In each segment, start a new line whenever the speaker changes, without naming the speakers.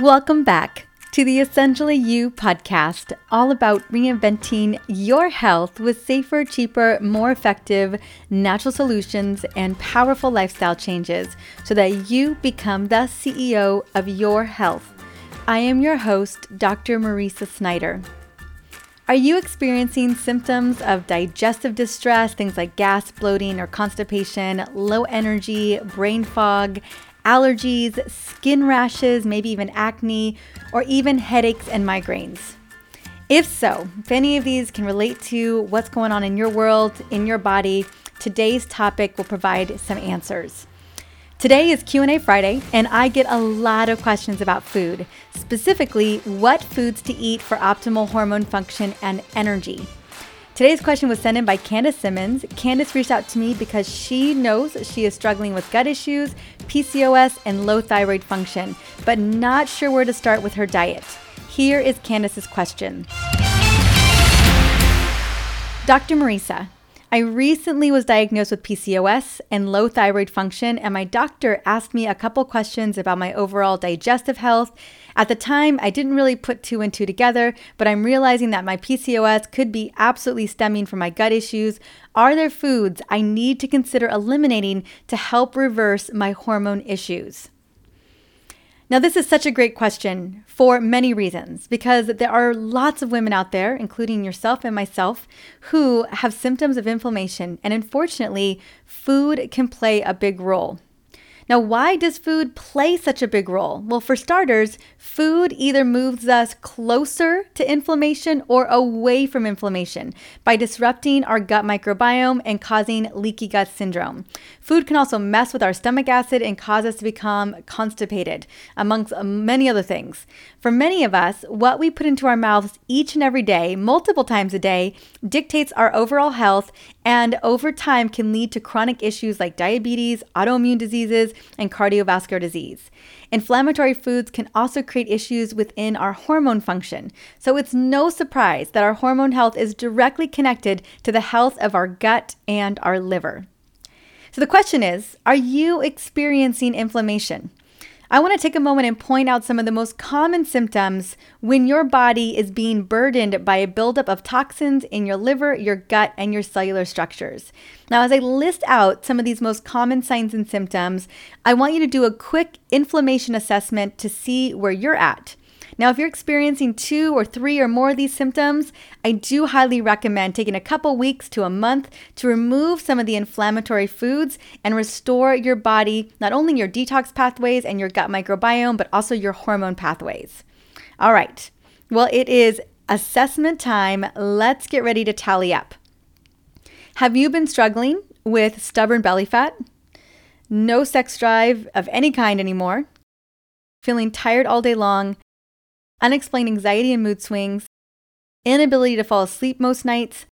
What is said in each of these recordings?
Welcome back to the Essentially You podcast, all about reinventing your health with safer, cheaper, more effective natural solutions and powerful lifestyle changes so that you become the CEO of your health. I am your host, Dr. Mariza Snyder. Are you experiencing symptoms of digestive distress, things like gas, bloating, or constipation, low energy, brain fog, allergies, skin rashes, maybe even acne, or even headaches and migraines? If so, if any of these can relate to what's going on in your world, in your body, today's topic will provide some answers. Today is Q&A Friday and I get a lot of questions about food, specifically what foods to eat for optimal hormone function and energy. Today's question was sent in by Candace Simmons. Candace reached out to me because she knows she is struggling with gut issues, PCOS, and low thyroid function, but not sure where to start with her diet. Here is Candace's question. Dr. Mariza, I recently was diagnosed with PCOS and low thyroid function, and my doctor asked me a couple questions about my overall digestive health. At the time, I didn't really put two and two together, but I'm realizing that my PCOS could be absolutely stemming from my gut issues. Are there foods I need to consider eliminating to help reverse my hormone issues? Now, this is such a great question for many reasons because there are lots of women out there, including yourself and myself, who have symptoms of inflammation. And unfortunately, food can play a big role. Now, why does food play such a big role? Well, for starters, food either moves us closer to inflammation or away from inflammation by disrupting our gut microbiome and causing leaky gut syndrome. Food can also mess with our stomach acid and cause us to become constipated, amongst uh, many other things. For many of us, what we put into our mouths each and every day, multiple times a day, dictates our overall health and over time can lead to chronic issues like diabetes, autoimmune diseases, and cardiovascular disease. Inflammatory foods can also create issues within our hormone function. So it's no surprise that our hormone health is directly connected to the health of our gut and our liver. So the question is Are you experiencing inflammation? I want to take a moment and point out some of the most common symptoms when your body is being burdened by a buildup of toxins in your liver, your gut, and your cellular structures. Now, as I list out some of these most common signs and symptoms, I want you to do a quick inflammation assessment to see where you're at. Now, if you're experiencing two or three or more of these symptoms, I do highly recommend taking a couple weeks to a month to remove some of the inflammatory foods and restore your body, not only your detox pathways and your gut microbiome, but also your hormone pathways. All right. Well, it is assessment time. Let's get ready to tally up. Have you been struggling with stubborn belly fat? No sex drive of any kind anymore? Feeling tired all day long? Unexplained anxiety and mood swings, inability to fall asleep most nights,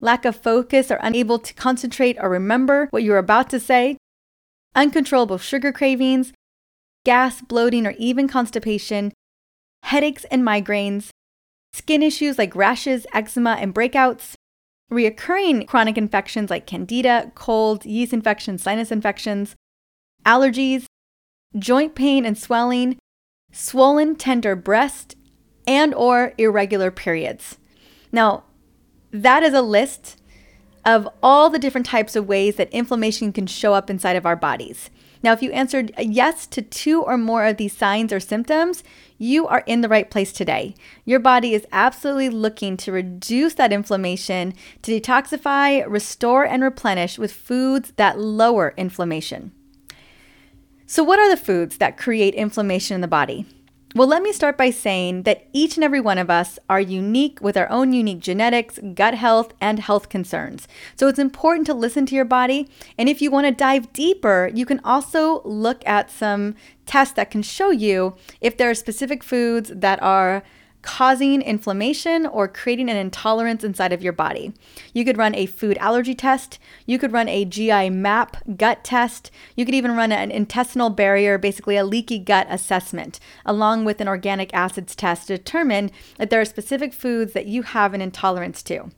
lack of focus or unable to concentrate or remember what you are about to say, uncontrollable sugar cravings, gas, bloating, or even constipation, headaches and migraines, skin issues like rashes, eczema, and breakouts, reoccurring chronic infections like candida, cold, yeast infections, sinus infections, allergies, joint pain and swelling, swollen tender breast, and or irregular periods. Now, that is a list of all the different types of ways that inflammation can show up inside of our bodies. Now, if you answered yes to two or more of these signs or symptoms, you are in the right place today. Your body is absolutely looking to reduce that inflammation, to detoxify, restore, and replenish with foods that lower inflammation. So, what are the foods that create inflammation in the body? Well, let me start by saying that each and every one of us are unique with our own unique genetics, gut health, and health concerns. So it's important to listen to your body. And if you want to dive deeper, you can also look at some tests that can show you if there are specific foods that are causing inflammation or creating an intolerance inside of your body. You could run a food allergy test, you could run a GI map gut test, you could even run an intestinal barrier, basically a leaky gut assessment, along with an organic acids test to determine that there are specific foods that you have an intolerance to.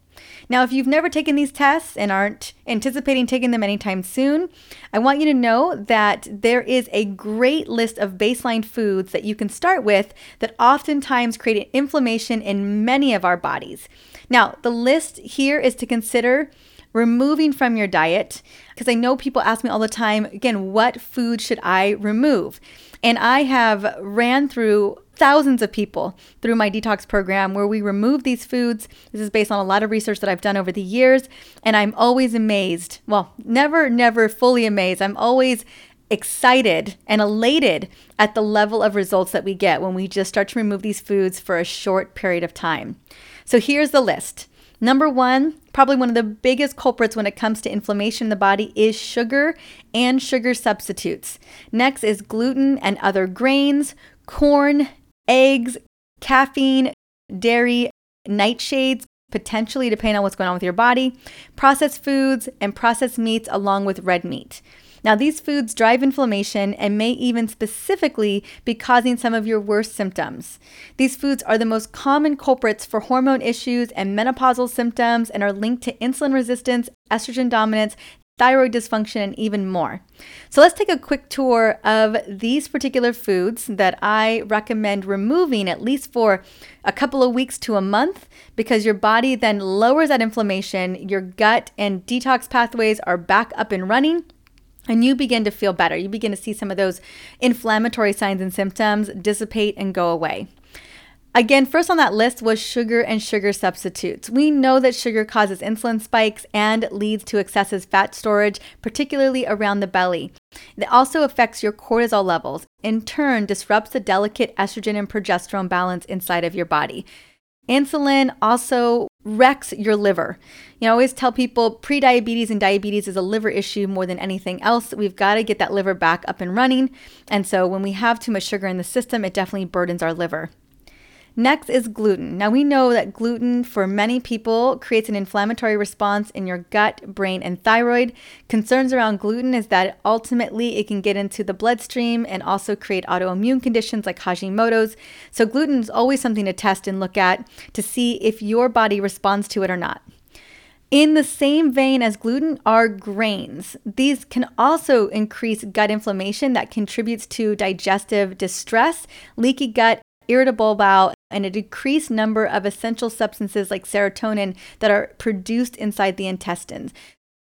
Now, if you've never taken these tests and aren't anticipating taking them anytime soon, I want you to know that there is a great list of baseline foods that you can start with that oftentimes create inflammation in many of our bodies. Now, the list here is to consider removing from your diet because I know people ask me all the time again, what food should I remove? And I have ran through thousands of people through my detox program where we remove these foods. This is based on a lot of research that I've done over the years. And I'm always amazed. Well, never, never fully amazed. I'm always excited and elated at the level of results that we get when we just start to remove these foods for a short period of time. So here's the list. Number one, probably one of the biggest culprits when it comes to inflammation in the body is sugar and sugar substitutes. Next is gluten and other grains, corn, eggs, caffeine, dairy, nightshades, potentially depending on what's going on with your body, processed foods, and processed meats along with red meat. Now, these foods drive inflammation and may even specifically be causing some of your worst symptoms. These foods are the most common culprits for hormone issues and menopausal symptoms and are linked to insulin resistance, estrogen dominance, thyroid dysfunction, and even more. So, let's take a quick tour of these particular foods that I recommend removing at least for a couple of weeks to a month because your body then lowers that inflammation, your gut and detox pathways are back up and running and you begin to feel better. You begin to see some of those inflammatory signs and symptoms dissipate and go away. Again, first on that list was sugar and sugar substitutes. We know that sugar causes insulin spikes and leads to excessive fat storage, particularly around the belly. It also affects your cortisol levels, in turn, disrupts the delicate estrogen and progesterone balance inside of your body. Insulin also wrecks your liver. You know, I always tell people pre-diabetes and diabetes is a liver issue more than anything else. We've got to get that liver back up and running. And so when we have too much sugar in the system, it definitely burdens our liver. Next is gluten. Now, we know that gluten for many people creates an inflammatory response in your gut, brain, and thyroid. Concerns around gluten is that ultimately it can get into the bloodstream and also create autoimmune conditions like Hashimoto's. So, gluten is always something to test and look at to see if your body responds to it or not. In the same vein as gluten are grains. These can also increase gut inflammation that contributes to digestive distress, leaky gut, irritable bowel, and a decreased number of essential substances like serotonin that are produced inside the intestines.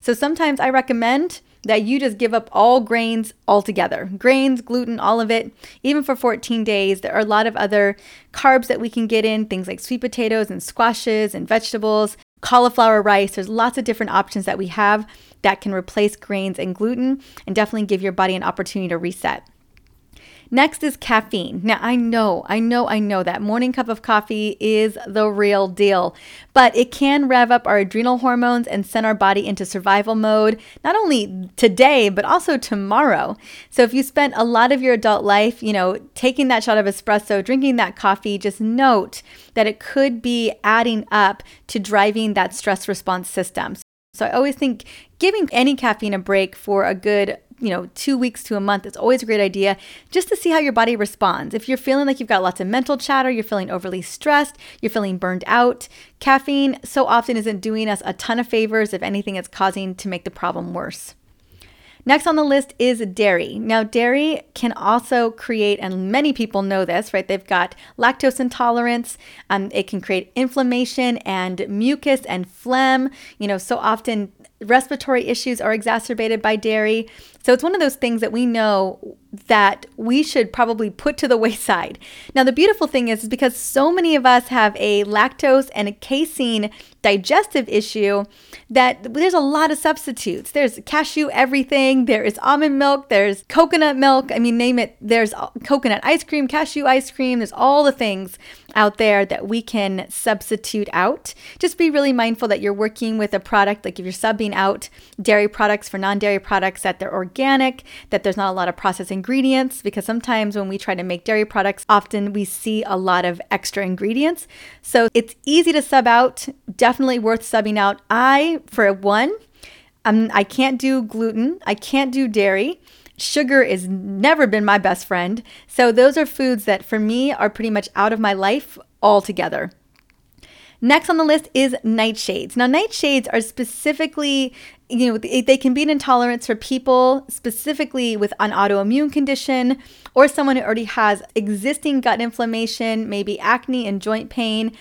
So sometimes I recommend that you just give up all grains altogether grains, gluten, all of it, even for 14 days. There are a lot of other carbs that we can get in, things like sweet potatoes and squashes and vegetables, cauliflower rice. There's lots of different options that we have that can replace grains and gluten and definitely give your body an opportunity to reset. Next is caffeine. Now, I know, I know, I know that morning cup of coffee is the real deal, but it can rev up our adrenal hormones and send our body into survival mode, not only today, but also tomorrow. So, if you spent a lot of your adult life, you know, taking that shot of espresso, drinking that coffee, just note that it could be adding up to driving that stress response system. So, I always think giving any caffeine a break for a good you know, two weeks to a month, it's always a great idea just to see how your body responds. If you're feeling like you've got lots of mental chatter, you're feeling overly stressed, you're feeling burned out, caffeine so often isn't doing us a ton of favors. If anything, it's causing to make the problem worse. Next on the list is dairy. Now, dairy can also create, and many people know this, right? They've got lactose intolerance. Um, it can create inflammation and mucus and phlegm. You know, so often respiratory issues are exacerbated by dairy. So it's one of those things that we know that we should probably put to the wayside. Now, the beautiful thing is, is because so many of us have a lactose and a casein digestive issue that there's a lot of substitutes. There's cashew everything, there is almond milk, there's coconut milk. I mean, name it. There's coconut ice cream, cashew ice cream, there's all the things out there that we can substitute out. Just be really mindful that you're working with a product, like if you're subbing out dairy products for non dairy products, that they're organic, that there's not a lot of processed ingredients, because sometimes when we try to make dairy products, often we see a lot of extra ingredients. So it's easy to sub out, definitely worth subbing out. I, for one, um, I can't do gluten, I can't do dairy. Sugar has never been my best friend. So, those are foods that for me are pretty much out of my life altogether. Next on the list is nightshades. Now, nightshades are specifically, you know, they can be an intolerance for people specifically with an autoimmune condition or someone who already has existing gut inflammation, maybe acne and joint pain.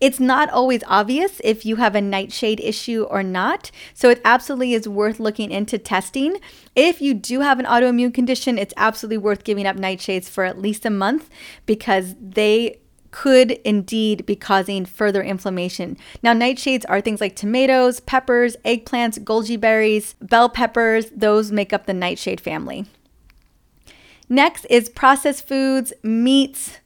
It's not always obvious if you have a nightshade issue or not. So it absolutely is worth looking into testing. If you do have an autoimmune condition, it's absolutely worth giving up nightshades for at least a month because they could indeed be causing further inflammation. Now, nightshades are things like tomatoes, peppers, eggplants, goji berries, bell peppers. Those make up the nightshade family. Next is processed foods, meats,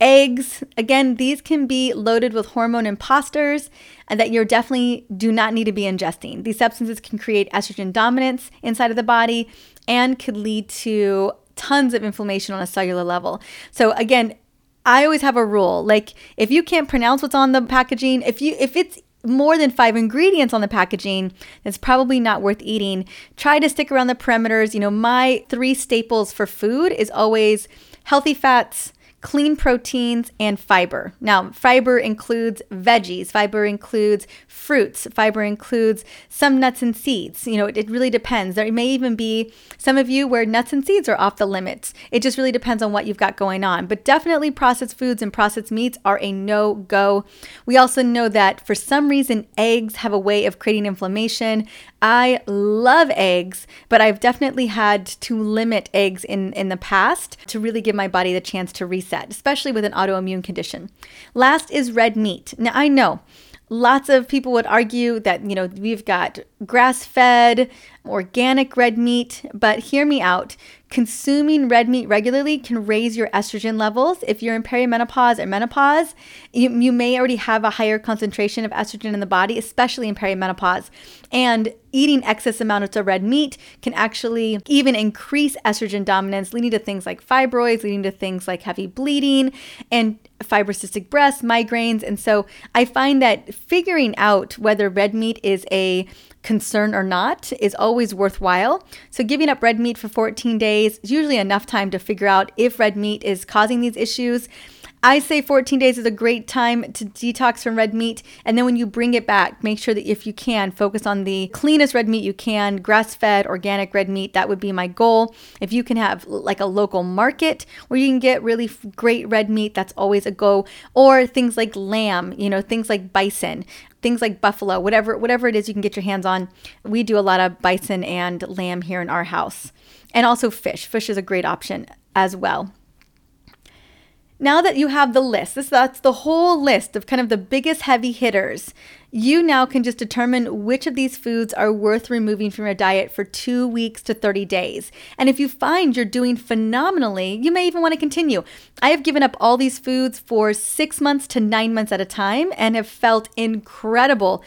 eggs. Again, these can be loaded with hormone imposters and that you definitely do not need to be ingesting. These substances can create estrogen dominance inside of the body and could lead to tons of inflammation on a cellular level. So again, I always have a rule. Like if you can't pronounce what's on the packaging, if you if it's more than five ingredients on the packaging, it's probably not worth eating. Try to stick around the perimeters. You know, my three staples for food is always healthy fats, clean proteins, and fiber. Now, fiber includes veggies, fiber includes fruits, fiber includes some nuts and seeds. You know, it, it, really depends. There may even be some of you where nuts and seeds are off the limits. It just really depends on what you've got going on. But definitely, processed foods and processed meats are a no go. We also know that for some reason, eggs have a way of creating inflammation. I love eggs, but I've definitely had to limit eggs in, in the past to really give my body the chance to reset, especially with an autoimmune condition. Last is red meat. Now, I know lots of people would argue that, you know, we've got grass fed, organic red meat, but hear me out. Consuming red meat regularly can raise your estrogen levels. If you're in perimenopause or menopause, you, you may already have a higher concentration of estrogen in the body, especially in perimenopause. And eating excess amounts of red meat can actually even increase estrogen dominance, leading to things like fibroids, leading to things like heavy bleeding and fibrocystic breasts, migraines. And so I find that figuring out whether red meat is a concern or not is always worthwhile. So, giving up red meat for 14 days is usually enough time to figure out if red meat is causing these issues. I say 14 days is a great time to detox from red meat. And then when you bring it back, make sure that if you can, focus on the cleanest red meat you can, grass fed, organic red meat. That would be my goal. If you can have like a local market where you can get really great red meat, that's always a go. Or things like lamb, you know, things like bison things like buffalo, whatever whatever it is you can get your hands on. We do a lot of bison and lamb here in our house. And also fish. Fish is a great option as well. Now that you have the list, this, that's the whole list of kind of the biggest heavy hitters, you now can just determine which of these foods are worth removing from your diet for two weeks to 30 days. And if you find you're doing phenomenally, you may even want to continue. I have given up all these foods for six months to nine months at a time and have felt incredible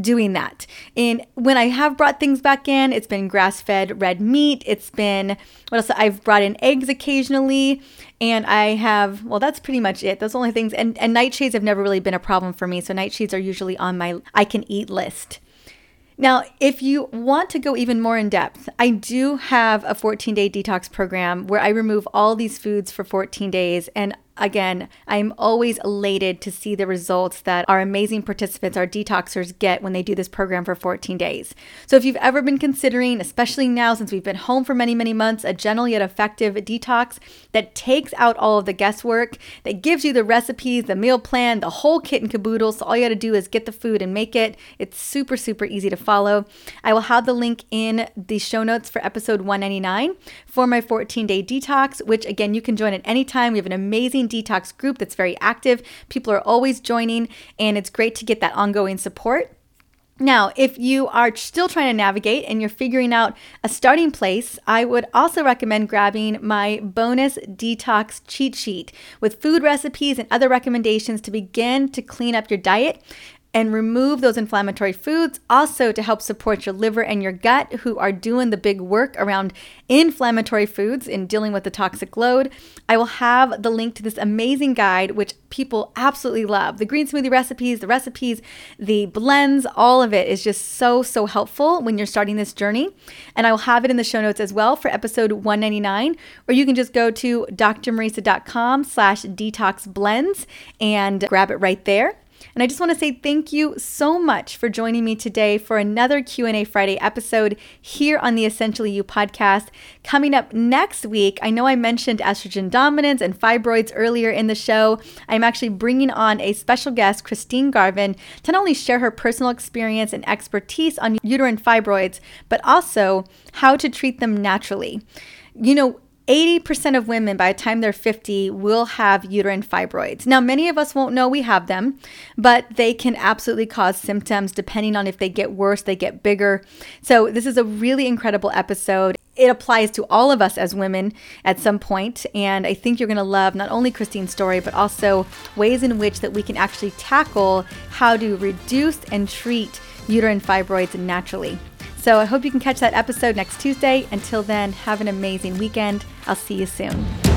doing that. And when I have brought things back in, it's been grass fed red meat. It's been, what else? I've brought in eggs occasionally. And I have, well, that's pretty much it. Those only things. And, and nightshades have never really been a problem for me. So nightshades are usually on my I can eat list. Now, if you want to go even more in depth, I do have a 14 day detox program where I remove all these foods for 14 days. And Again, I'm always elated to see the results that our amazing participants, our detoxers, get when they do this program for 14 days. So, if you've ever been considering, especially now since we've been home for many, many months, a gentle yet effective detox that takes out all of the guesswork, that gives you the recipes, the meal plan, the whole kit and caboodle. So, all you got to do is get the food and make it. It's super, super easy to follow. I will have the link in the show notes for episode 199 for my 14 day detox, which again, you can join at any time. We have an amazing detox group that's very active. People are always joining, and it's great to get that ongoing support. Now, if you are still trying to navigate and you're figuring out a starting place, I would also recommend grabbing my bonus detox cheat sheet with food recipes and other recommendations to begin to clean up your diet and remove those inflammatory foods, also to help support your liver and your gut, who are doing the big work around inflammatory foods in dealing with the toxic load. I will have the link to this amazing guide, which people absolutely love. The green smoothie recipes, the recipes, the blends, all of it is just so, so helpful when you're starting this journey. And I will have it in the show notes as well for episode 199, or you can just go to drmariza.com slash detox blends and grab it right there. And I just want to say thank you so much for joining me today for another Q&A Friday episode here on the Essentially You podcast. Coming up next week, I know I mentioned estrogen dominance and fibroids earlier in the show. I'm actually bringing on a special guest, Christine Garvin, to not only share her personal experience and expertise on uterine fibroids, but also how to treat them naturally. You know, 80% of women by the time they're 50 will have uterine fibroids. Now, many of us won't know we have them, but they can absolutely cause symptoms depending on if they get worse, they get bigger. So, this is a really incredible episode. It applies to all of us as women at some point, and I think you're going to love not only Christine's story, but also ways in which that we can actually tackle how to reduce and treat uterine fibroids naturally. So I hope you can catch that episode next Tuesday. Until then, have an amazing weekend. I'll see you soon.